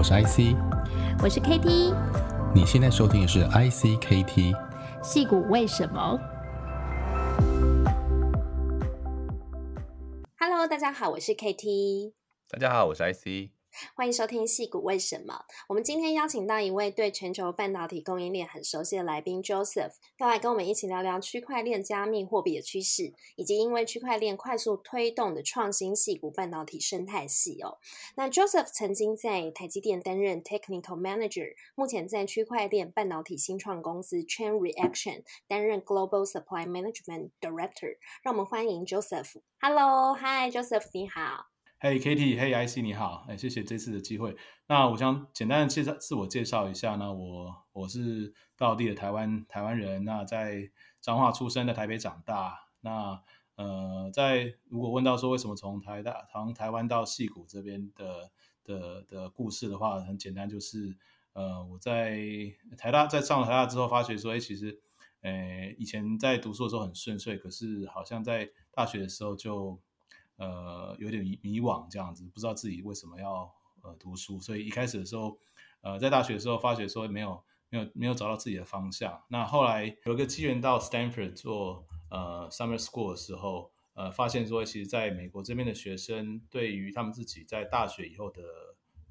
我是 IC，我是 KT，你现在收听的是 ICKT，戏骨为什么？Hello，大家好，我是 KT，大家好，我是 IC。欢迎收听矽谷为什么？我们今天邀请到一位对全球半导体供应链很熟悉的来宾 Joseph，要来跟我们一起聊聊区块链加密货币的趋势，以及因为区块链快速推动的创新矽谷半导体生态系哦。那 Joseph 曾经在台积电担任 Technical Manager，目前在区块链半导体新创公司 Chain Reaction 担任 Global Supply Management Director。让我们欢迎 Joseph。Hello，Hi，Joseph，你好。嘿、hey，Katie，嘿，IC，你好，哎，谢谢这次的机会。那我想简单的介绍自我介绍一下呢，我我是道地的台湾台湾人，那在彰化出生，在台北长大。那呃，在如果问到说为什么从台大从台湾到矽谷这边的的的故事的话，很简单，就是呃，我在台大在上了台大之后，发觉说，哎，其实哎以前在读书的时候很顺遂，可是好像在大学的时候就。呃，有点迷迷惘这样子，不知道自己为什么要呃读书，所以一开始的时候，呃，在大学的时候发觉说没有没有没有找到自己的方向。那后来有个机缘到 Stanford 做呃 Summer School 的时候，呃，发现说其实在美国这边的学生对于他们自己在大学以后的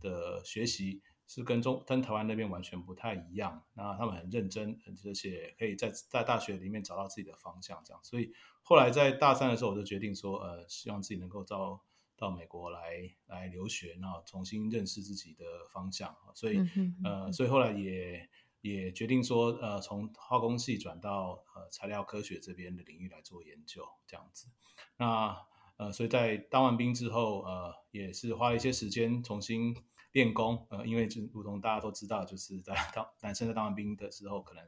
的学习。是跟中跟台湾那边完全不太一样，那他们很认真，而且可以在在大学里面找到自己的方向，这样。所以后来在大三的时候，我就决定说，呃，希望自己能够到到美国来来留学，然后重新认识自己的方向。所以，呃，所以后来也也决定说，呃，从化工系转到呃材料科学这边的领域来做研究，这样子。那呃，所以在当完兵之后，呃，也是花了一些时间重新。练功，呃，因为就如同大家都知道，就是在当男生在当完兵的时候，可能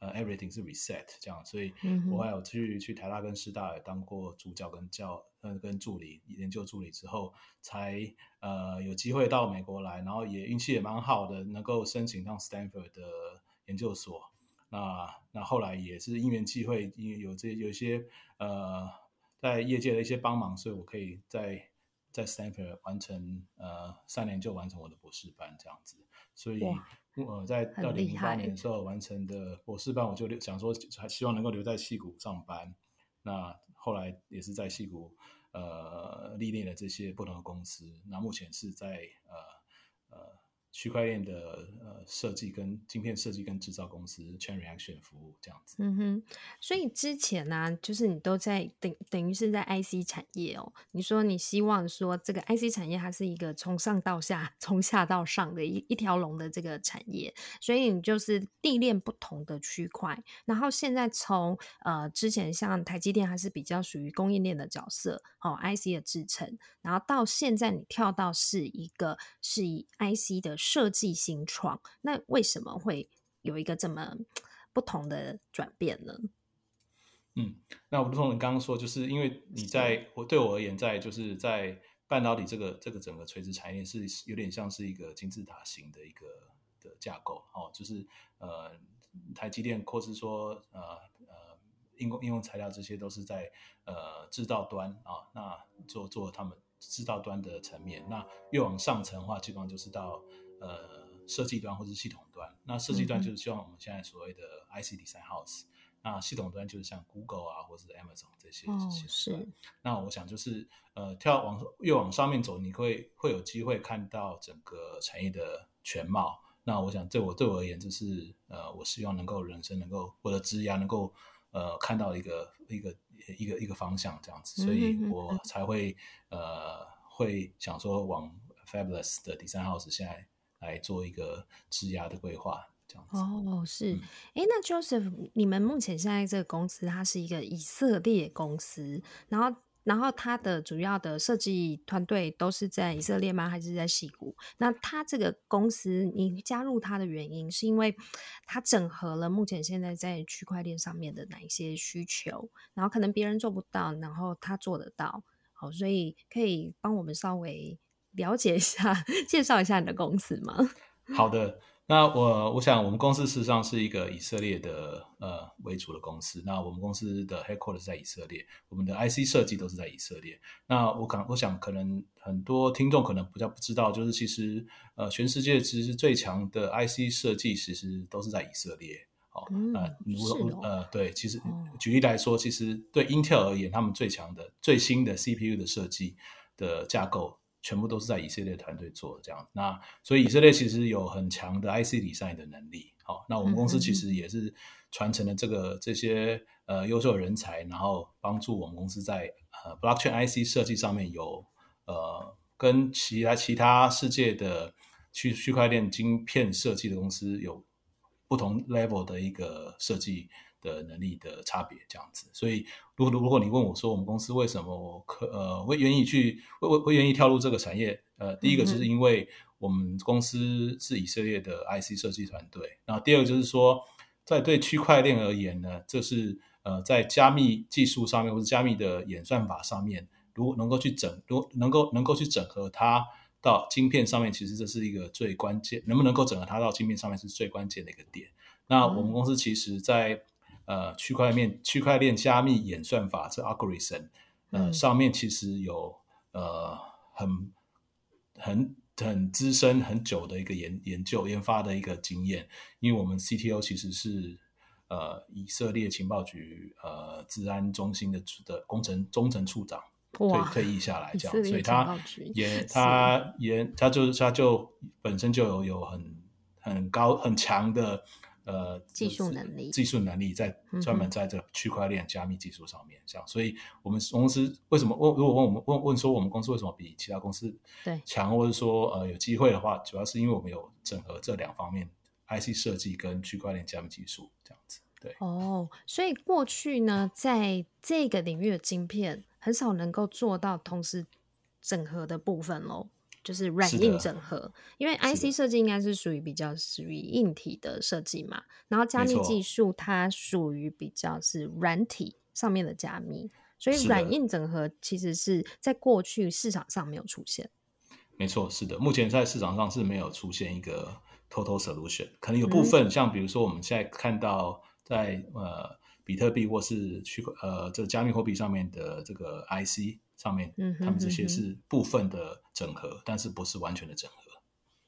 呃 everything 是 reset 这样，所以我还有去去台大跟师大也当过助教跟教，呃，跟助理研究助理之后，才呃有机会到美国来，然后也运气也蛮好的，能够申请到 Stanford 的研究所。那那后来也是因缘际会，因为有这有一些呃在业界的一些帮忙，所以我可以在。在 Stanford 完成呃三年就完成我的博士班这样子，所以呃在二零零八年的时候完成的博士班，我就想说还希望能够留在戏谷上班。那后来也是在戏谷呃历练了这些不同的公司，那目前是在呃呃。区块链的呃设计跟晶片设计跟制造公司 Chain Reaction 服务这样子。嗯哼，所以之前呢、就是你都在等等于是在 IC 产业哦。你说你希望说这个 IC 产业它是一个从上到下、从下到上的一一条龙的这个产业，所以你就是历练不同的区块。然后现在从呃之前像台积电还是比较属于供应链的角色，哦 IC 的制程，然后到现在你跳到是一个是以 IC 的。设计新创，那为什么会有一个这么不同的转变呢？嗯，那我不同你刚刚说，就是因为你在我对我而言，在就是在半导体这个这个整个垂直产业是有点像是一个金字塔型的一个的架构哦，就是呃台积电或是说呃呃应用应用材料这些都是在呃制造端啊、哦，那做做他们制造端的层面，那越往上层的话，基本上就是到。呃，设计端或是系统端，那设计端就是像我们现在所谓的 IC Design House，嗯、那系统端就是像 Google 啊，或者是 Amazon 这些。哦，是。那我想就是呃，跳往越往上面走，你会会有机会看到整个产业的全貌。那我想对我对我而言，就是呃，我希望能够人生能够我的职涯能够呃看到一个一个一个一个方向这样子，所以我才会呃会想说往 Fabulous 的 Design House 现在。来做一个质押的规划，这样子。哦，是。哎、嗯，那 Joseph，你们目前现在这个公司，它是一个以色列公司，然后，然后它的主要的设计团队都是在以色列吗？还是在西谷？那它这个公司，你加入它的原因，是因为它整合了目前现在在区块链上面的哪一些需求？然后可能别人做不到，然后他做得到。好，所以可以帮我们稍微。了解一下，介绍一下你的公司吗？好的，那我我想，我们公司事实上是一个以色列的呃为主的公司。那我们公司的 headquarters 在以色列，我们的 IC 设计都是在以色列。那我想，我想可能很多听众可能比较不知道，就是其实呃，全世界其实最强的 IC 设计其实都是在以色列。哦，嗯、呃，如果、哦、呃，对，其实举例来说，其实对 Intel 而言，他们最强的最新的 CPU 的设计的架构。全部都是在以色列团队做的这样，那所以以色列其实有很强的 IC design 的能力。好，那我们公司其实也是传承了这个这些呃优秀的人才，然后帮助我们公司在呃 blockchain IC 设计上面有呃跟其他其他世界的区区块链晶片设计的公司有不同 level 的一个设计。的能力的差别这样子，所以如果如果你问我说我们公司为什么我可呃会愿意去会会会愿意跳入这个产业，呃，第一个就是因为我们公司是以色列的 IC 设计团队，然后第二个就是说，在对区块链而言呢，这是呃在加密技术上面或者加密的演算法上面，如果能够去整，如果能够能够去整合它到晶片上面，其实这是一个最关键，能不能够整合它到晶片上面是最关键的一个点。那我们公司其实在呃，区块链区块链加密演算法这 algorithm，呃，上面其实有呃很很很资深很久的一个研研究研发的一个经验，因为我们 CTO 其实是呃以色列情报局呃治安中心的的工程中层处长退退役下来这样，所以他也他也他就他就本身就有有很很高很强的。呃，技术能力，技术能力在专门在这个区块链加密技术上面，这样，所以我们公司为什么问？如果问我们问问说我们公司为什么比其他公司对强，或者说呃有机会的话，主要是因为我们有整合这两方面，IC 设计跟区块链加密技术这样子。对哦，所以过去呢，在这个领域的晶片很少能够做到同时整合的部分喽。就是软硬整合，因为 IC 设计应该是属于比较属于硬体的设计嘛，然后加密技。术它属于比较是软体上面的加密，所以软硬整合其实是在过去市场上没有出现。没错，是的，目前在市场上是没有出现一个 total solution，可能有部分、嗯、像比如说我们现在看到在呃比特币或是区块呃这加密货币上面的这个 IC。上面，嗯，他们这些是部分的整合，但是不是完全的整合。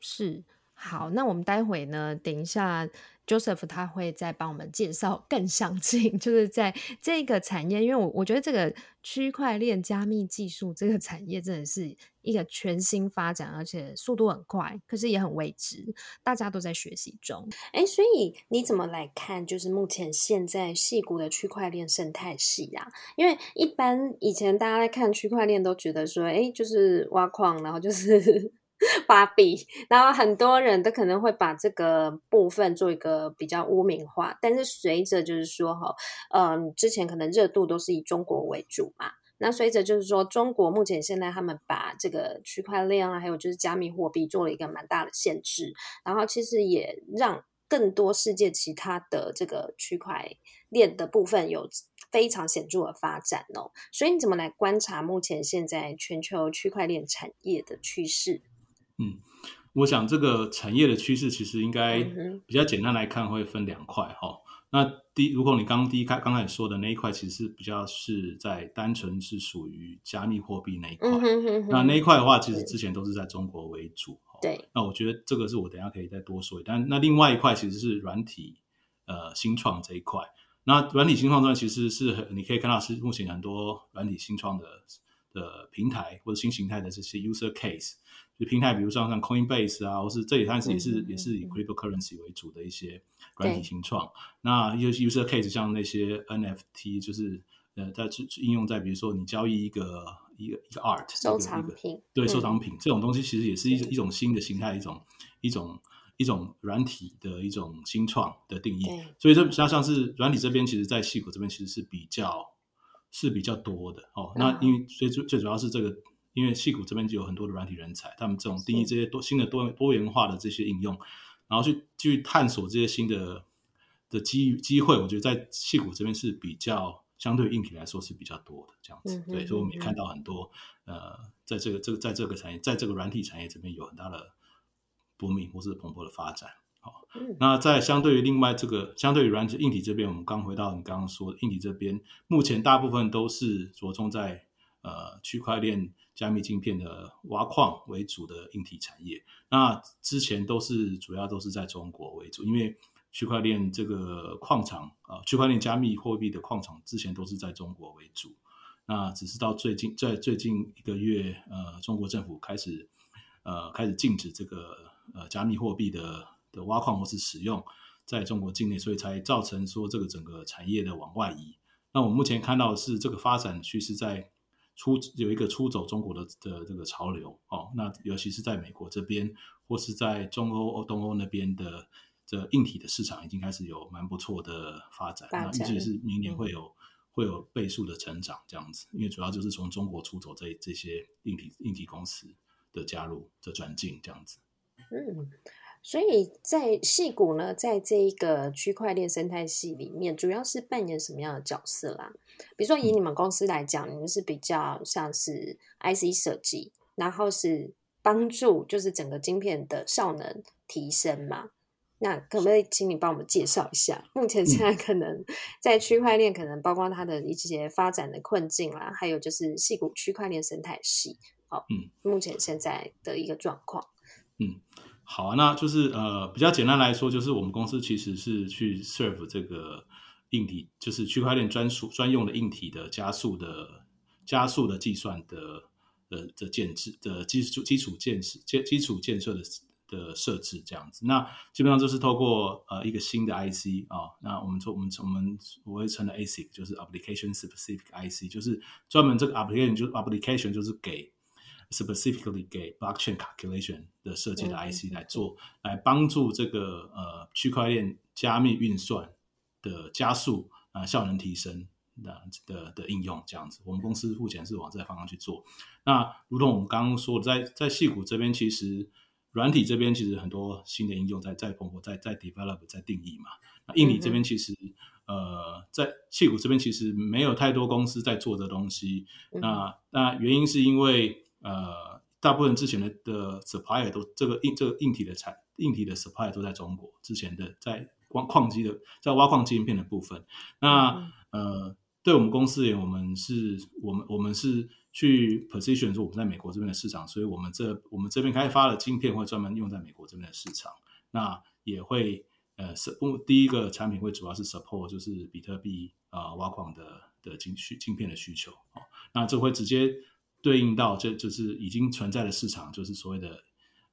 是，好，那我们待会呢，等一下。Joseph 他会再帮我们介绍更详尽，就是在这个产业，因为我我觉得这个区块链加密技术这个产业真的是一个全新发展，而且速度很快，可是也很未知，大家都在学习中。哎，所以你怎么来看？就是目前现在矽谷的区块链生态系啊？因为一般以前大家在看区块链都觉得说，哎，就是挖矿，然后就是。芭比，然后很多人都可能会把这个部分做一个比较污名化，但是随着就是说哈，嗯，之前可能热度都是以中国为主嘛，那随着就是说中国目前现在他们把这个区块链啊，还有就是加密货币做了一个蛮大的限制，然后其实也让更多世界其他的这个区块链的部分有非常显著的发展哦，所以你怎么来观察目前现在全球区块链产业的趋势？嗯，我想这个产业的趋势其实应该比较简单来看，会分两块哈。那第，如果你刚刚第一开刚开始说的那一块，其实是比较是在单纯是属于加密货币那一块。那那一块的话，其实之前都是在中国为主。对。那我觉得这个是我等一下可以再多说一点。但那另外一块其实是软体呃新创这一块。那软体新创呢，其实是很你可以看到是目前很多软体新创的的平台或者新形态的这些 user case。就平台，比如说像 Coinbase 啊，或是这里它是也是、嗯、也是以 cryptocurrency 为主的一些软体新创。那尤其 user case 像那些 NFT，就是呃，在应用在比如说你交易一个一个一个 art 收藏品，对收藏品、嗯、这种东西，其实也是一一种新的形态，一种一种一种软体的一种新创的定义。所以这像像是软体这边，其实，在细谷这边其实是比较是比较多的哦。那因为最最最主要是这个。因为矽谷这边就有很多的软体人才，他们这种定义这些多新的多多元化的这些应用，然后去去探索这些新的的机机会，我觉得在矽谷这边是比较相对硬体来说是比较多的这样子。嗯、对，所以我们也看到很多呃，在这个这个在这个产业，在这个软体产业这边有很大的不明或是蓬勃的发展。好，那在相对于另外这个相对于软体硬体这边，我们刚回到你刚刚说的硬体这边，目前大部分都是着重在呃区块链加密晶片的挖矿为主的硬体产业。那之前都是主要都是在中国为主，因为区块链这个矿场啊，区块链加密货币的矿场之前都是在中国为主。那只是到最近，在最近一个月，呃，中国政府开始，呃，开始禁止这个呃加密货币的的挖矿或是使用在中国境内，所以才造成说这个整个产业的往外移。那我目前看到的是这个发展趋势在出有一个出走中国的的这个潮流哦。那尤其是在美国这边，或是在中欧、欧东欧那边的这硬体的市场已经开始有蛮不错的发展。发展那预计是明年会有。会有倍数的成长这样子，因为主要就是从中国出走这这些硬体硬体公司的加入的转进这样子。嗯，所以在矽谷呢，在这一个区块链生态系里面，主要是扮演什么样的角色啦？比如说以你们公司来讲，嗯、你们是比较像是 IC 设计，然后是帮助就是整个晶片的效能提升嘛？那可不可以请你帮我们介绍一下，目前现在可能在区块链，可能包括它的一些发展的困境啦，还有就是矽谷区块链生态系，好，嗯，目前现在的一个状况。嗯，好啊，那就是呃，比较简单来说，就是我们公司其实是去 serve 这个硬体，就是区块链专属专用的硬体的加速的加速的计算的的的建制的基础基础建设基基础建设的。的设置这样子，那基本上就是透过呃一个新的 IC 啊、那我们说我们我们我会称的 ASIC 就是 Application Specific IC，就是专门这个 application 就是 application 就是给 specifically 给 blockchain calculation 的设计的 IC 来做，来帮助这个呃区块链加密运算的加速啊、呃、效能提升的的的应用这样子。我们公司目前是往这个方向去做。那如同我们刚刚说的，在在戏谷这边其实。软体这边其实很多新的应用在在蓬勃在在 develop 在定义嘛。那印尼这边其实、嗯、呃在戏谷这边其实没有太多公司在做这东西。嗯、那那原因是因为呃大部分之前的的 supplier 都这个硬这个硬体的产硬体的 supplier 都在中国。之前的在挖矿机的在挖矿晶片的部分。那、嗯、呃对我们公司而言，我们是我们我们是。去 position 说我们在美国这边的市场，所以我们这我们这边开发的晶片会专门用在美国这边的市场。那也会呃，是第一个产品会主要是 support 就是比特币啊、呃、挖矿的的晶需晶片的需求。哦，那这会直接对应到这就是已经存在的市场，就是所谓的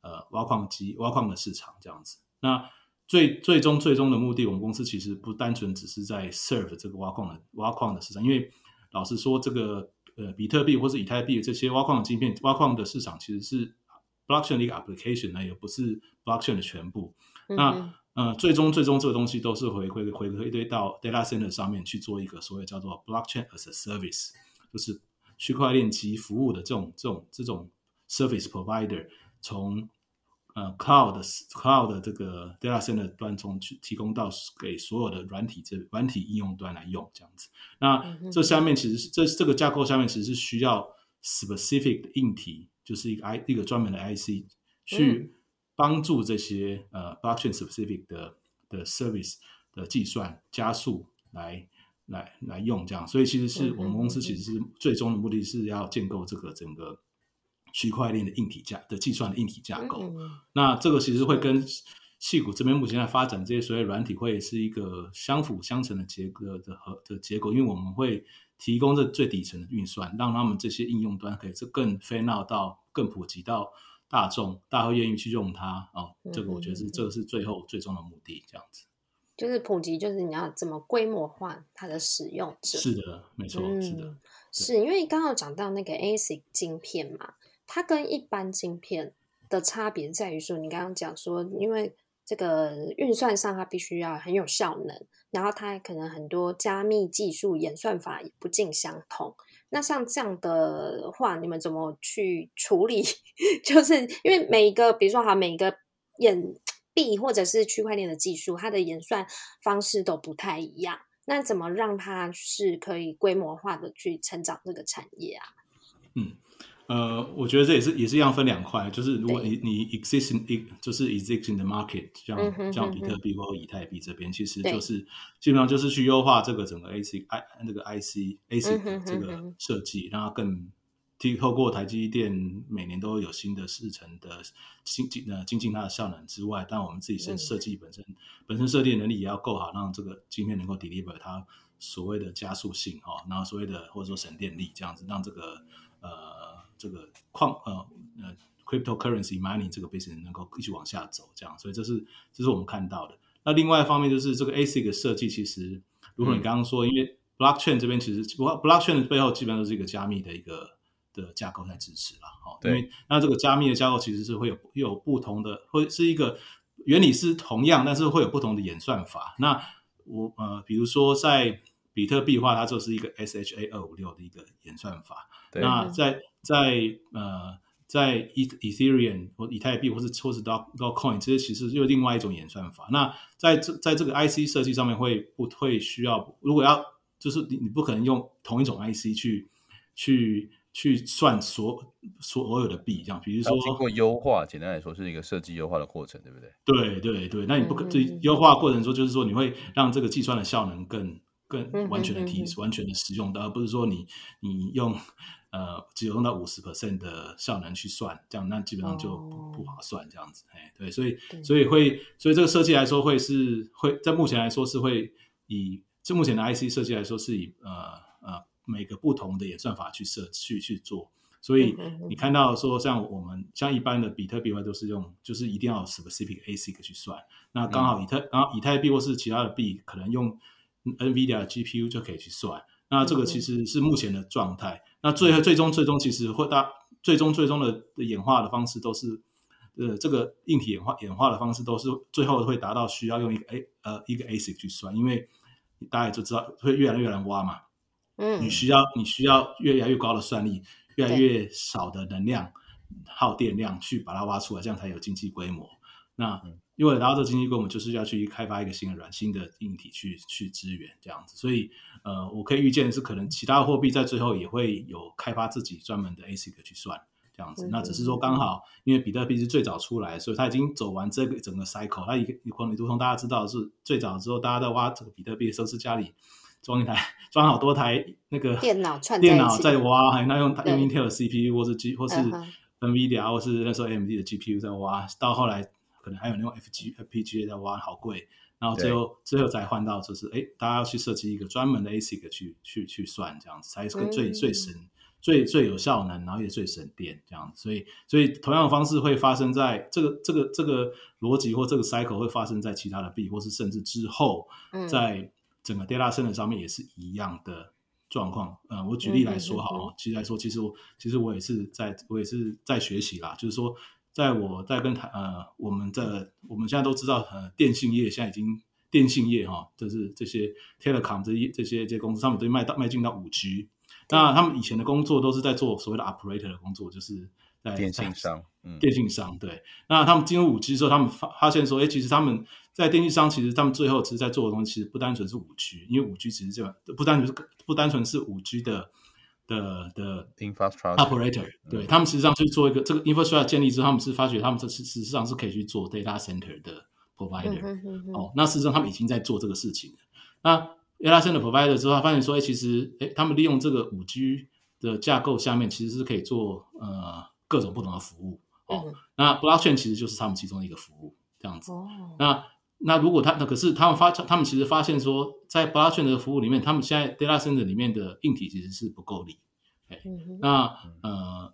呃挖矿机挖矿的市场这样子。那最最终最终的目的，我们公司其实不单纯只是在 serve 这个挖矿的挖矿的市场，因为老实说这个。呃，比特币或是以太币的这些挖矿的晶片，挖矿的市场其实是 blockchain 的一个 application 呢，也不是 blockchain 的全部。嗯、那呃，最终最终这个东西都是回归回归一堆到 data center 上面去做一个所谓叫做 blockchain as a service，就是区块链及服务的这种这种这种 service provider 从。呃，cloud cloud 的这个 data center 端中去提供到给所有的软体这软体应用端来用这样子。那这下面其实是这这个架构下面其实是需要 specific 的硬体，就是一个 I 一个专门的 IC 去帮助这些呃 blockchain specific 的的 service 的计算加速来来来用这样。所以其实是我们公司其实是最终的目的是要建构这个整个。区块链的硬体架的计算的硬体架构，嗯、那这个其实会跟矽谷这边目前在发展这些所谓软体会是一个相辅相成的结合的和的结果，因为我们会提供这最底层的运算，让他们这些应用端可以这更 fan 到更普及到大众，大家会愿意去用它哦。这个我觉得是、嗯、这个是最后最终的目的，这样子。就是普及，就是你要怎么规模化它的使用者。是的，没错，嗯、是的，是因为刚刚讲到那个 ASIC 晶片嘛。它跟一般晶片的差别在于说，你刚刚讲说，因为这个运算上它必须要很有效能，然后它可能很多加密技术演算法也不尽相同。那像这样的话，你们怎么去处理？就是因为每一个，比如说哈，每一个演币或者是区块链的技术，它的演算方式都不太一样。那怎么让它是可以规模化的去成长这个产业啊？嗯。呃，我觉得这也是也是一样分两块，就是如果你你 existing 就是 existing 的 market，像像比特币或以太币这边，其实就是基本上就是去优化这个整个 AC I 那个 IC AC 的这个设计，让它更透过台积电每年都有新的制程的精进呃精进它的效能之外，但我们自己设设计本身本身设计能力也要够好，让这个晶片能够 deliver 它所谓的加速性哈，然后所谓的或者说省电力这样子，让这个呃。这个矿呃呃，cryptocurrency mining 这个 business 能够一直往下走，这样，所以这是这是我们看到的。那另外一方面就是这个 ASIC 的设计，其实如果你刚刚说，嗯、因为 blockchain 这边其实 blockchain 的背后基本上都是一个加密的一个的架构在支持了，哈。对。因为那这个加密的架构其实是会有有不同的，会是一个原理是同样，但是会有不同的演算法。那我呃，比如说在比特币的话，它就是一个 SHA 二五六的一个演算法。对。那在在呃，在 Ethereum 或以太币，或是或是 Dogecoin 这些，其实又另外一种演算法。那在这在这个 IC 设计上面，会不会需要？如果要，就是你你不可能用同一种 IC 去去去算所所有的币，这样。比如说经过优化，简单来说是一个设计优化的过程，对不对？对对对，那你不可这优化过程说，就是说你会让这个计算的效能更更完全的提，完全的使用的，而不是说你你用。呃，只有用到五十 percent 的效能去算，这样那基本上就不、oh. 不划算这样子，哎，对，所以所以会，所以这个设计来说会是会在目前来说是会以就目前的 IC 设计来说是以呃呃每个不同的演算法去设去去做，所以你看到说像我们像一般的比特币的话都是用就是一定要 specific ASIC 去算，那刚好以太然后以太币或是其他的币可能用 NVIDIA GPU 就可以去算，那这个其实是目前的状态。那最后最终最终其实会大最终最终的的演化的方式都是，呃，这个硬体演化演化的方式都是最后会达到需要用一个 A 呃一个 ASIC 去算，因为大家也就知道会越来越难挖嘛，嗯，你需要你需要越来越高的算力，越来越少的能量耗电量去把它挖出来，这样才有经济规模。那因为达到这个经济规模，就是要去开发一个新的软新的硬体去去支援这样子，所以。呃，我可以预见的是，可能其他货币在最后也会有开发自己专门的 ASIC 去算这样子。那只是说刚好，因为比特币是最早出来，所以它已经走完这个整个 cycle。它一个，你如同大家知道是最早之后，大家在挖这个比特币的时候是家里装一台 装好多台那个电脑串电脑在挖，还那用用 Intel 的 CPU 或是 G 或是 NVIDIA 或是那时候 AMD 的 GPU 在挖，到后来可能还有那种 FG FPGA 在挖，好贵。然后最后最后再换到就是，哎，大家要去设计一个专门的 ASIC 去去去算这样子，才是个最最省、最最有效能，然后也最省电这样子。所以所以同样的方式会发生在这个这个这个逻辑或这个 cycle 会发生在其他的币，或是甚至之后，在整个 data center 上面也是一样的状况。呃，我举例来说好，其实来说，其实我其实我也是在我也是在学习啦，就是说。在我在跟台呃，我们在我们现在都知道，呃，电信业现在已经电信业哈，就是这些 telecom 这些这些这些公司，他们都迈到迈进到五 G。那他们以前的工作都是在做所谓的 operator 的工作，就是在电信商，嗯，电信商对。那他们进入五 G 之后，他们发发现说，哎，其实他们在电信商，其实他们最后其实在做的东西，其实不单纯是五 G，因为五 G 其实这样不单纯是不单纯是五 G 的。的的 infrastructure operator，对，他们实际上去做一个这个 infrastructure 建立之后，他们是发觉他们这实实际上是可以去做 data center 的 provider。哦，那事实上他们已经在做这个事情了。那 data center provider 之后，他发现说，哎，其实，哎，他们利用这个五 G 的架构下面，其实是可以做呃各种不同的服务。哦，那 blockchain 其实就是他们其中的一个服务，这样子。那那如果他那可是他们发他们其实发现说，在 blockchain 的服务里面，他们现在 data center 里面的硬体其实是不够力。哎，那呃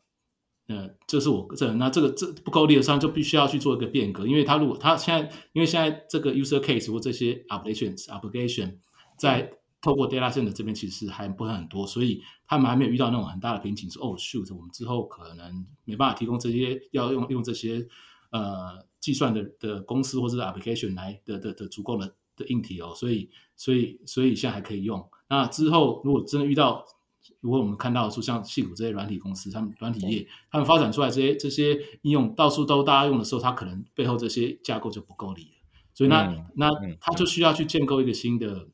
呃，这是我这那这个这不够力的上就必须要去做一个变革，因为他如果他现在因为现在这个 user case 或这些 applications application 在透过 data center 这边其实还不是很多，所以他们还没有遇到那种很大的瓶颈，说哦 shoot，我们之后可能没办法提供这些要用用这些呃。计算的的公司或者是 application 来的的的足够的的硬体哦，所以所以所以现在还可以用。那之后如果真的遇到，如果我们看到说像戏谷这些软体公司，他们软体业他们发展出来这些这些应用到处都大家用的时候，它可能背后这些架构就不够力了。所以那、嗯、那他就需要去建构一个新的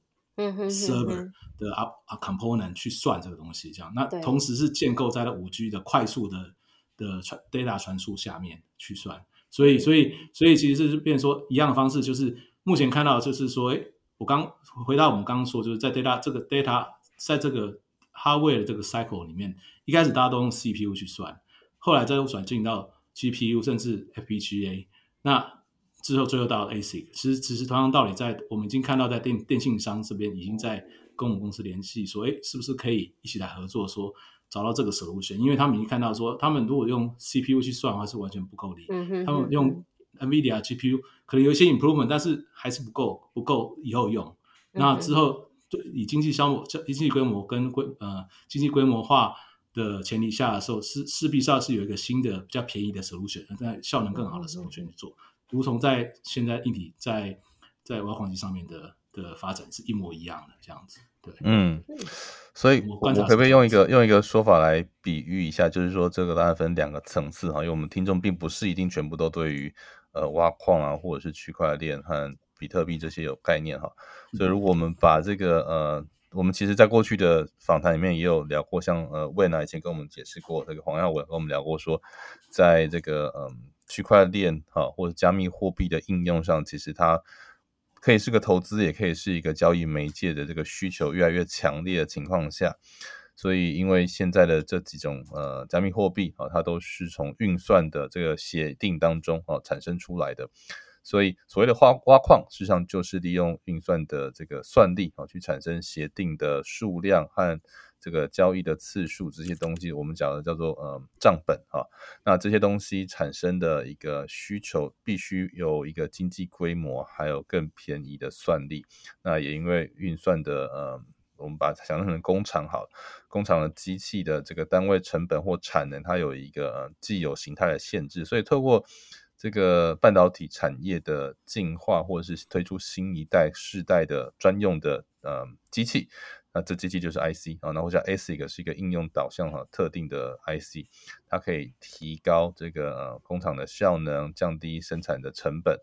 server 的 up component 去算这个东西，这样。那同时是建构在了五 G 的快速的。的传 data 传输下面去算。所以，所以，所以其实是变成说一样的方式，就是目前看到就是说，诶，我刚回到我们刚刚说，就是在 data 这个 data 在这个 hardware 的这个 cycle 里面，一开始大家都用 CPU 去算，后来再又转进到 GPU 甚至 FPGA，那之后最后到 ASIC。其实，其实同样道理，在我们已经看到在电电信商这边已经在跟我们公司联系，说，诶，是不是可以一起来合作，说。找到这个 solution，因为他们已经看到说，他们如果用 CPU 去算的话是完全不够力。嗯哼，他们用 NVIDIA GPU 可能有一些 improvement，但是还是不够，不够以后用。嗯、那之后，以经济消磨、经济规模跟规呃经济规模化的前提下的时候，势势必上是有一个新的比较便宜的 solution，但效能更好的 solution 去做。嗯、如同在现在硬体在在挖矿机上面的的发展是一模一样的这样子。对，嗯，所以我可不可以用一个用一个说法来比喻一下，就是说这个当然分两个层次哈，因为我们听众并不是一定全部都对于呃挖矿啊或者是区块链和比特币这些有概念哈，所以如果我们把这个呃，我们其实在过去的访谈里面也有聊过，像呃魏娜以前跟我们解释过，这个黄耀文跟我们聊过说，在这个嗯、呃、区块链哈或者加密货币的应用上，其实它。可以是个投资，也可以是一个交易媒介的这个需求越来越强烈的情况下，所以因为现在的这几种呃加密货币啊，它都是从运算的这个协定当中啊产生出来的，所以所谓的挖挖矿，实际上就是利用运算的这个算力啊去产生协定的数量和。这个交易的次数，这些东西我们讲的叫做呃账本、啊。那这些东西产生的一个需求，必须有一个经济规模，还有更便宜的算力。那也因为运算的呃，我们把它想象成工厂好，工厂的机器的这个单位成本或产能，它有一个既有形态的限制，所以透过这个半导体产业的进化，或者是推出新一代世代的专用的呃机器。这机器就是 IC 啊，那或者 ASIC 是一个应用导向哈特定的 IC，它可以提高这个呃工厂的效能，降低生产的成本，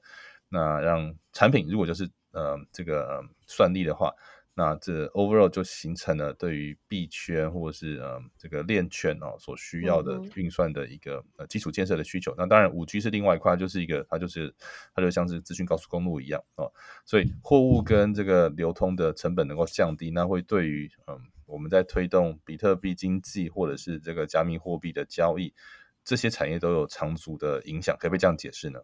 那让产品如果就是呃这个、呃、算力的话。那这 overall 就形成了对于币圈或者是呃这个链圈哦所需要的运算的一个呃基础建设的需求。那当然五 G 是另外一块，就是一个它就是它就像是资讯高速公路一样哦。所以货物跟这个流通的成本能够降低，那会对于嗯我们在推动比特币经济或者是这个加密货币的交易，这些产业都有长足的影响。可不可以这样解释呢？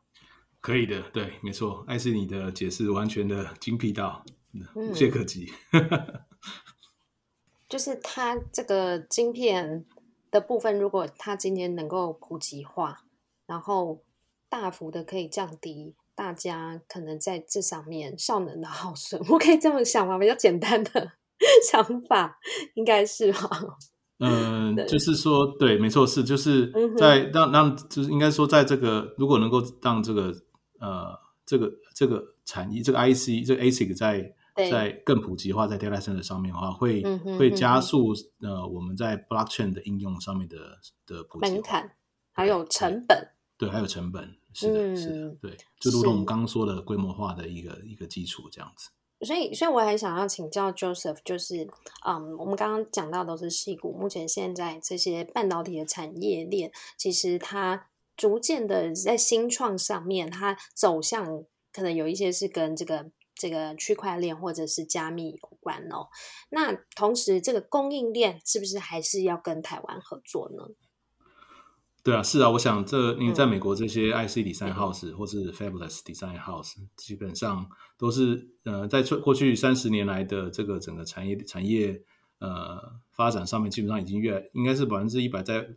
可以的，对，没错，艾斯你的解释完全的精辟到。无懈可击，就是它这个晶片的部分，如果它今天能够普及化，然后大幅的可以降低大家可能在这上面效能的耗损，我可以这么想吗？比较简单的 想法，应该是吧。嗯，就是说，对，没错，是就是在让让，就是应该说，在这个如果能够让这个呃这个这个产业这个 IC 这个 ASIC 在在更普及化，在 data center 上面的话，会、嗯、会加速呃我们在 blockchain 的应用上面的的普及门槛，还有成本对。对，还有成本，是的，嗯、是的，对，就如同我们刚刚说的规模化的一个一个基础这样子。所以，所以我还想要请教 Joseph，就是嗯，我们刚刚讲到都是细谷，目前现在这些半导体的产业链，其实它逐渐的在新创上面，它走向可能有一些是跟这个。这个区块链或者是加密有关哦，那同时这个供应链是不是还是要跟台湾合作呢？对啊，是啊，我想这因为在美国这些 IC Design House、嗯、或是 Fabulous Design House 基本上都是呃在过去三十年来的这个整个产业产业呃发展上面，基本上已经越来应该是百分之一百在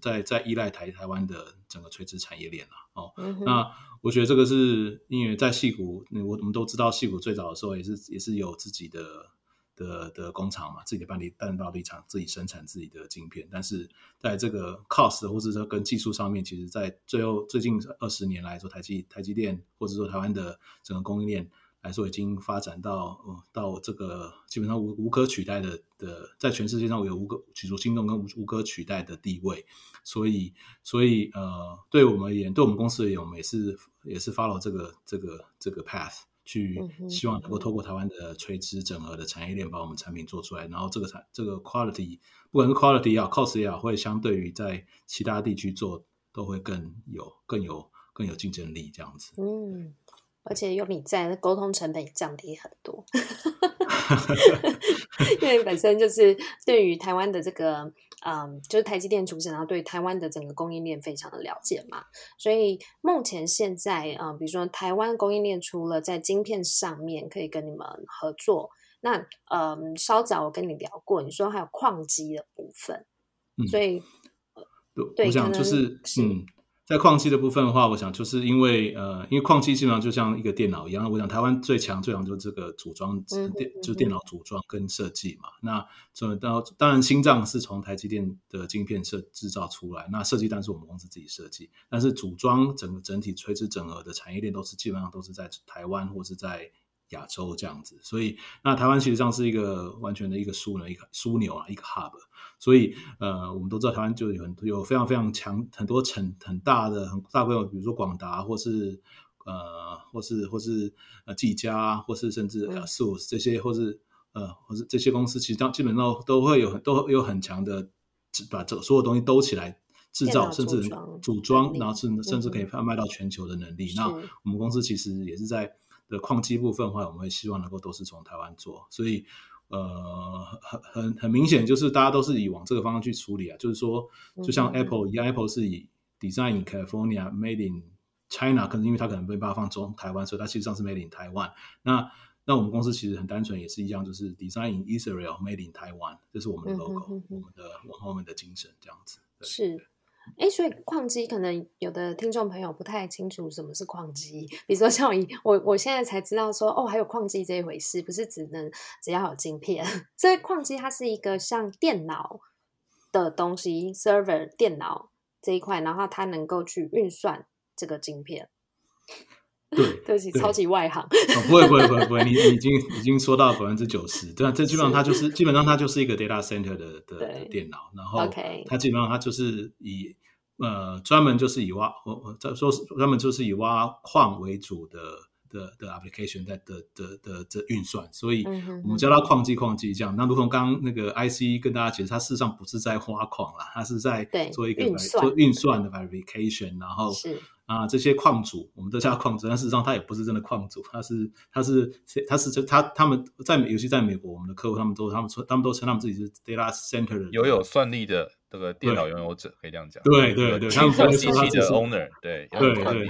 在在依赖台台湾的整个垂直产业链了哦，嗯、那。我觉得这个是因为在戏谷，我我们都知道戏谷最早的时候也是也是有自己的的的工厂嘛，自己的半导半导体厂自己生产自己的晶片。但是在这个 cost 或者说跟技术上面，其实，在最后最近二十年来说，台积台积电或者说台湾的整个供应链来说，已经发展到到这个基本上无无可取代的的，在全世界上有无可举足轻重跟无无可取代的地位。所以所以呃，对我们而言，对我们公司而言，我们也是。也是 follow 这个这个这个 path，去希望能够透过台湾的垂直整合的产业链，把我们产品做出来，然后这个产这个 quality，不管是 quality 也好，cost 也好，会相对于在其他地区做都会更有更有更有竞争力这样子。嗯。而且有你在，沟通成本也降低很多。因为本身就是对于台湾的这个，嗯，就是台积电出身，然后对台湾的整个供应链非常的了解嘛。所以目前现在，嗯，比如说台湾供应链除了在晶片上面可以跟你们合作，那嗯，稍早我跟你聊过，你说还有矿机的部分，嗯、所以对，我想就是，是嗯。在矿机的部分的话，我想就是因为呃，因为矿机基本上就像一个电脑一样，我想台湾最强最强就是这个组装电，就是电脑组装跟设计嘛。那这当当然心脏是从台积电的晶片设制造出来，那设计当然是我们公司自己设计，但是组装整个整体垂直整合的产业链都是基本上都是在台湾或是在。亚洲这样子，所以那台湾其实上是一个完全的一个枢纽，一个枢纽啊，一个 hub。所以呃，我们都知道台湾就有很有非常非常强很多城很大的很大规模，比如说广达或是呃或是或是呃技嘉，或是甚至 ASUS 这些，或是呃或是这些公司，其实基本上都会有很都有很强的把这所有东西兜起来制造，甚至组装，然后甚甚至可以贩卖到全球的能力。嗯、那我们公司其实也是在。的矿机部分的话，我们会希望能够都是从台湾做，所以呃，很很很明显，就是大家都是以往这个方向去处理啊，就是说，就像 Apple 一样，嗯，Apple 是以 Design in California, Made in China，可能因为它可能被发放中台湾，所以它其实上是 Made in Taiwan。那那我们公司其实很单纯，也是一样，就是 Design in Israel, Made in Taiwan，这是我们的 logo，我们的往后面的精神这样子。是。哎，所以矿机可能有的听众朋友不太清楚什么是矿机，比如说像我，我我现在才知道说，哦，还有矿机这一回事，不是只能只要有晶片。所以矿机它是一个像电脑的东西，server 电脑这一块，然后它能够去运算这个晶片。对，对不起，超级外行。哦、不会，不会，不会，不会，你你已经已经说到百分之九十，对啊，这基本上它就是基本上它就是一个 data center 的的，的电脑，然后它基本上它就是以呃专门就是以挖我我在说专门就是以挖矿为主的的的 application 在的的的这运算，所以我们叫它矿机矿机这样。那如同刚刚那个 IC 跟大家解释，它事实上不是在挖矿啦，它是在做一个运做运算的 verification，然后是。啊，这些矿主，我们都叫矿主，但事实上它也不是真的矿主，它是它是它是它他们在尤其在美国，我们的客户他们都他们说他们都称他们自己是 data center 的有有算力的这个电脑拥有者，可以这样讲。对对对，他们不会说他自己是 owner，对对对，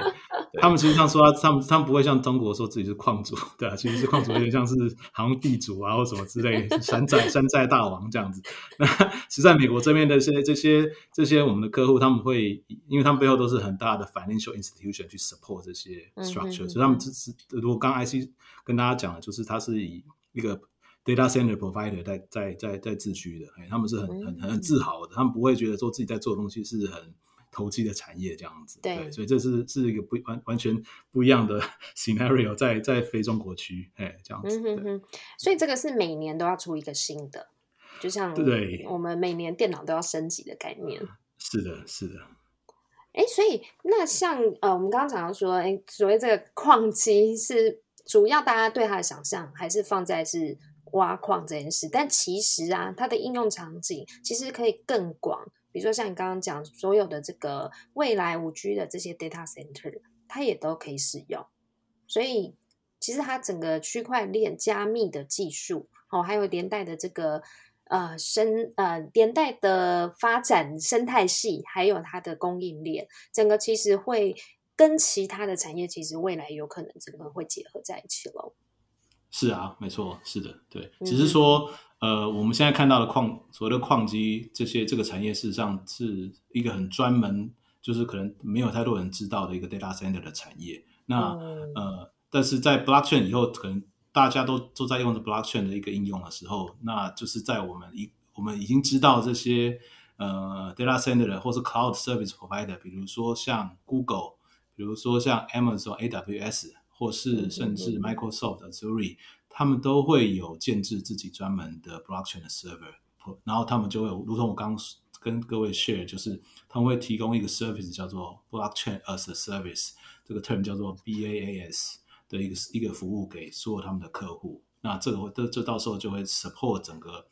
他们其实上说他他们他们不会像中国说自己是矿主，对啊，其实是矿主有点像是好像地主啊或什么之类的，山寨山寨大王这样子。那其实在美国这边的这些这些这些我们的客户，他们会因为他们背后都是很大的 financial institution 去 support 这些 structure，、嗯、所以他们只是如果刚 IC 跟大家讲的，就是他是以一个。Data center provider 在在在在自居的，他们是很很很自豪的，他们不会觉得说自己在做的东西是很投机的产业这样子。对，对，所以这是是一个不完完全不一样的 scenario，在在非中国区，哎，这样子。嗯哼哼。所以这个是每年都要出一个新的，就像对我们每年电脑都要升级的概念。是的，是的。哎，所以那像呃，我们刚刚讲到说，哎，所谓这个矿机是主要大家对它的想象还是放在是。挖矿这件事，但其实啊，它的应用场景其实可以更广。比如说像你刚刚讲，所有的这个未来五 G 的这些 data center，它也都可以使用。所以其实它整个区块链加密的技术，哦，还有连带的这个呃生呃连带的发展生态系，还有它的供应链，整个其实会跟其他的产业，其实未来有可能整个会结合在一起喽。是啊，没错，是的，对，只是说，嗯、呃，我们现在看到的矿，所谓的矿机这些这个产业，事实上是一个很专门，就是可能没有太多人知道的一个 data center 的产业。那、嗯、呃，但是在 blockchain 以后，可能大家都都在用着 blockchain 的一个应用的时候，那就是在我们一我们已经知道这些呃 data center 的或是 cloud service provider，比如说像 Google，比如说像 Amazon AWS。或是甚至 Microsoft、Azure，他们都会有建制自己专门的 blockchain 的 server，然后他们就会，如同我刚刚跟各位 share，就是他们会提供一个 service 叫做 blockchain as a service，这个 term 叫做 BaaS。的一个一个服务给所有他们的客户。那这个这这到时候就会 support 整个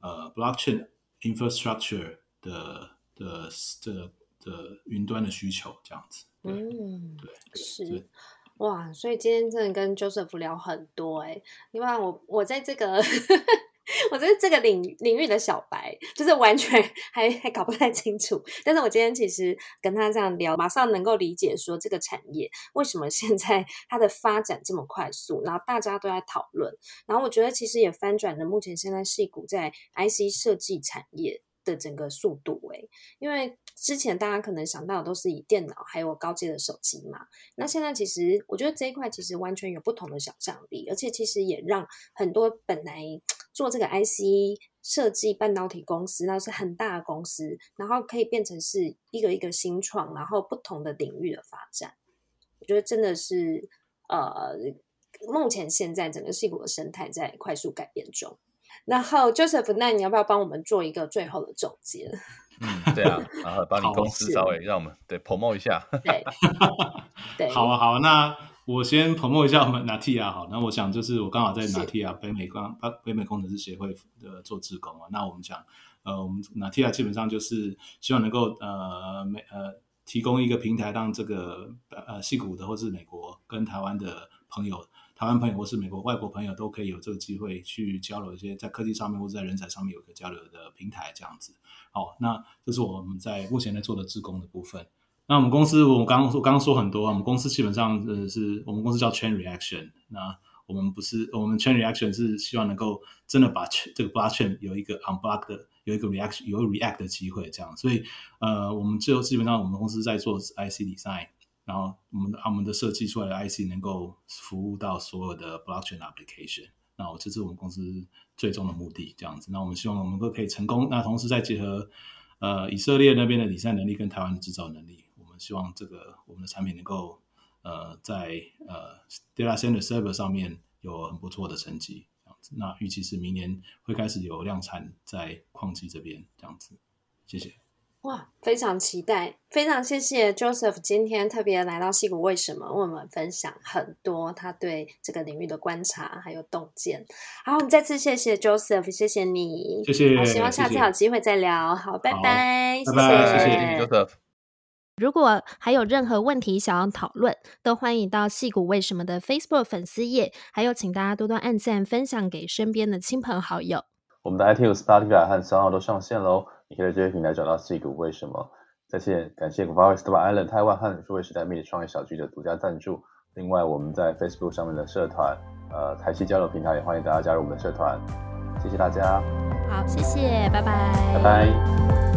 呃 blockchain infrastructure 的的这个的云端的需求这样子。嗯，对，是。哇，所以今天真的跟 Joseph 聊很多哎、欸，因为我我在这个 我在这个领领域的小白，就是完全 还还搞不太清楚。但是我今天其实跟他这样聊，马上能够理解说这个产业为什么现在 它的发展这么快速，然后大家都在讨论。然后我觉得其实也翻转了目前现在矽谷在 IC 设计产业的整个速度哎、欸，因为。之前大家可能想到的都是以电脑还有高阶的手机嘛，那现在其实我觉得这一块其实完全有不同的想象力，而且其实也让很多本来做这个 IC 设计半导体公司，那是很大的公司，然后可以变成是一个一个新创，然后不同的领域的发展。我觉得真的是呃，目前现在整个矽谷的生态在快速改变中。然后 Joseph，那你要不要帮我们做一个最后的总结？嗯，对啊，然后把你公司稍微让我们对 promote 一下。对，对，好啊，好啊，那我先 promote 一下我们 Natia 好，那我想就是我刚好在 Natia 北美光北美工程师协会的做志工啊，那我们讲呃，我们 Natia 基本上就是希望能够呃美呃提供一个平台，让这个呃矽谷的或是美国跟台湾的朋友。台湾朋友或是美国外国朋友都可以有这个机会去交流一些在科技上面或者在人才上面有一个交流的平台，这样子。好，那这是我们在目前在做的自工的部分。那我们公司，我刚刚说刚刚说很多，我们公司基本上呃是我们公司叫 Chain Reaction。那我们不是我们 Chain Reaction 是希望能够真的把这个 Blockchain 有一个 unblock 的有一个 reaction 有 react 的机会，这样。所以呃，我们就基本上我们公司在做 IC design。然后我们的我们的设计出来的 IC 能够服务到所有的 blockchain application，那这是我们公司最终的目的，这样子。那我们希望我们都可以成功。那同时再结合呃以色列那边的理财能力跟台湾的制造能力，我们希望这个我们的产品能够呃在呃 data center server 上面有很不错的成绩，这样子。那预期是明年会开始有量产在矿机这边，这样子。谢谢。哇，非常期待，非常谢谢 Joseph 今天特别来到戏谷为什么为我们分享很多他对这个领域的观察还有洞见。好，我们再次谢谢 Joseph，谢谢你，谢谢。好，希望下次有机会再聊。好，拜拜，谢谢，谢谢 Joseph。如果还有任何问题想要讨论，都欢迎到戏骨为什么的 Facebook 粉丝页，还有请大家多多按赞分享给身边的亲朋好友。我们的 iTunes、Spotify 和 SoundOn 都上线喽。你可以在这些平台找到 C 股为什么？再次感谢 Huawei Stable Island 台湾和数位时代媒体创业小聚的独家赞助。另外，我们在 Facebook 上面的社团，呃，台系交流平台也欢迎大家加入我们的社团。谢谢大家。好，谢谢，拜拜。拜拜。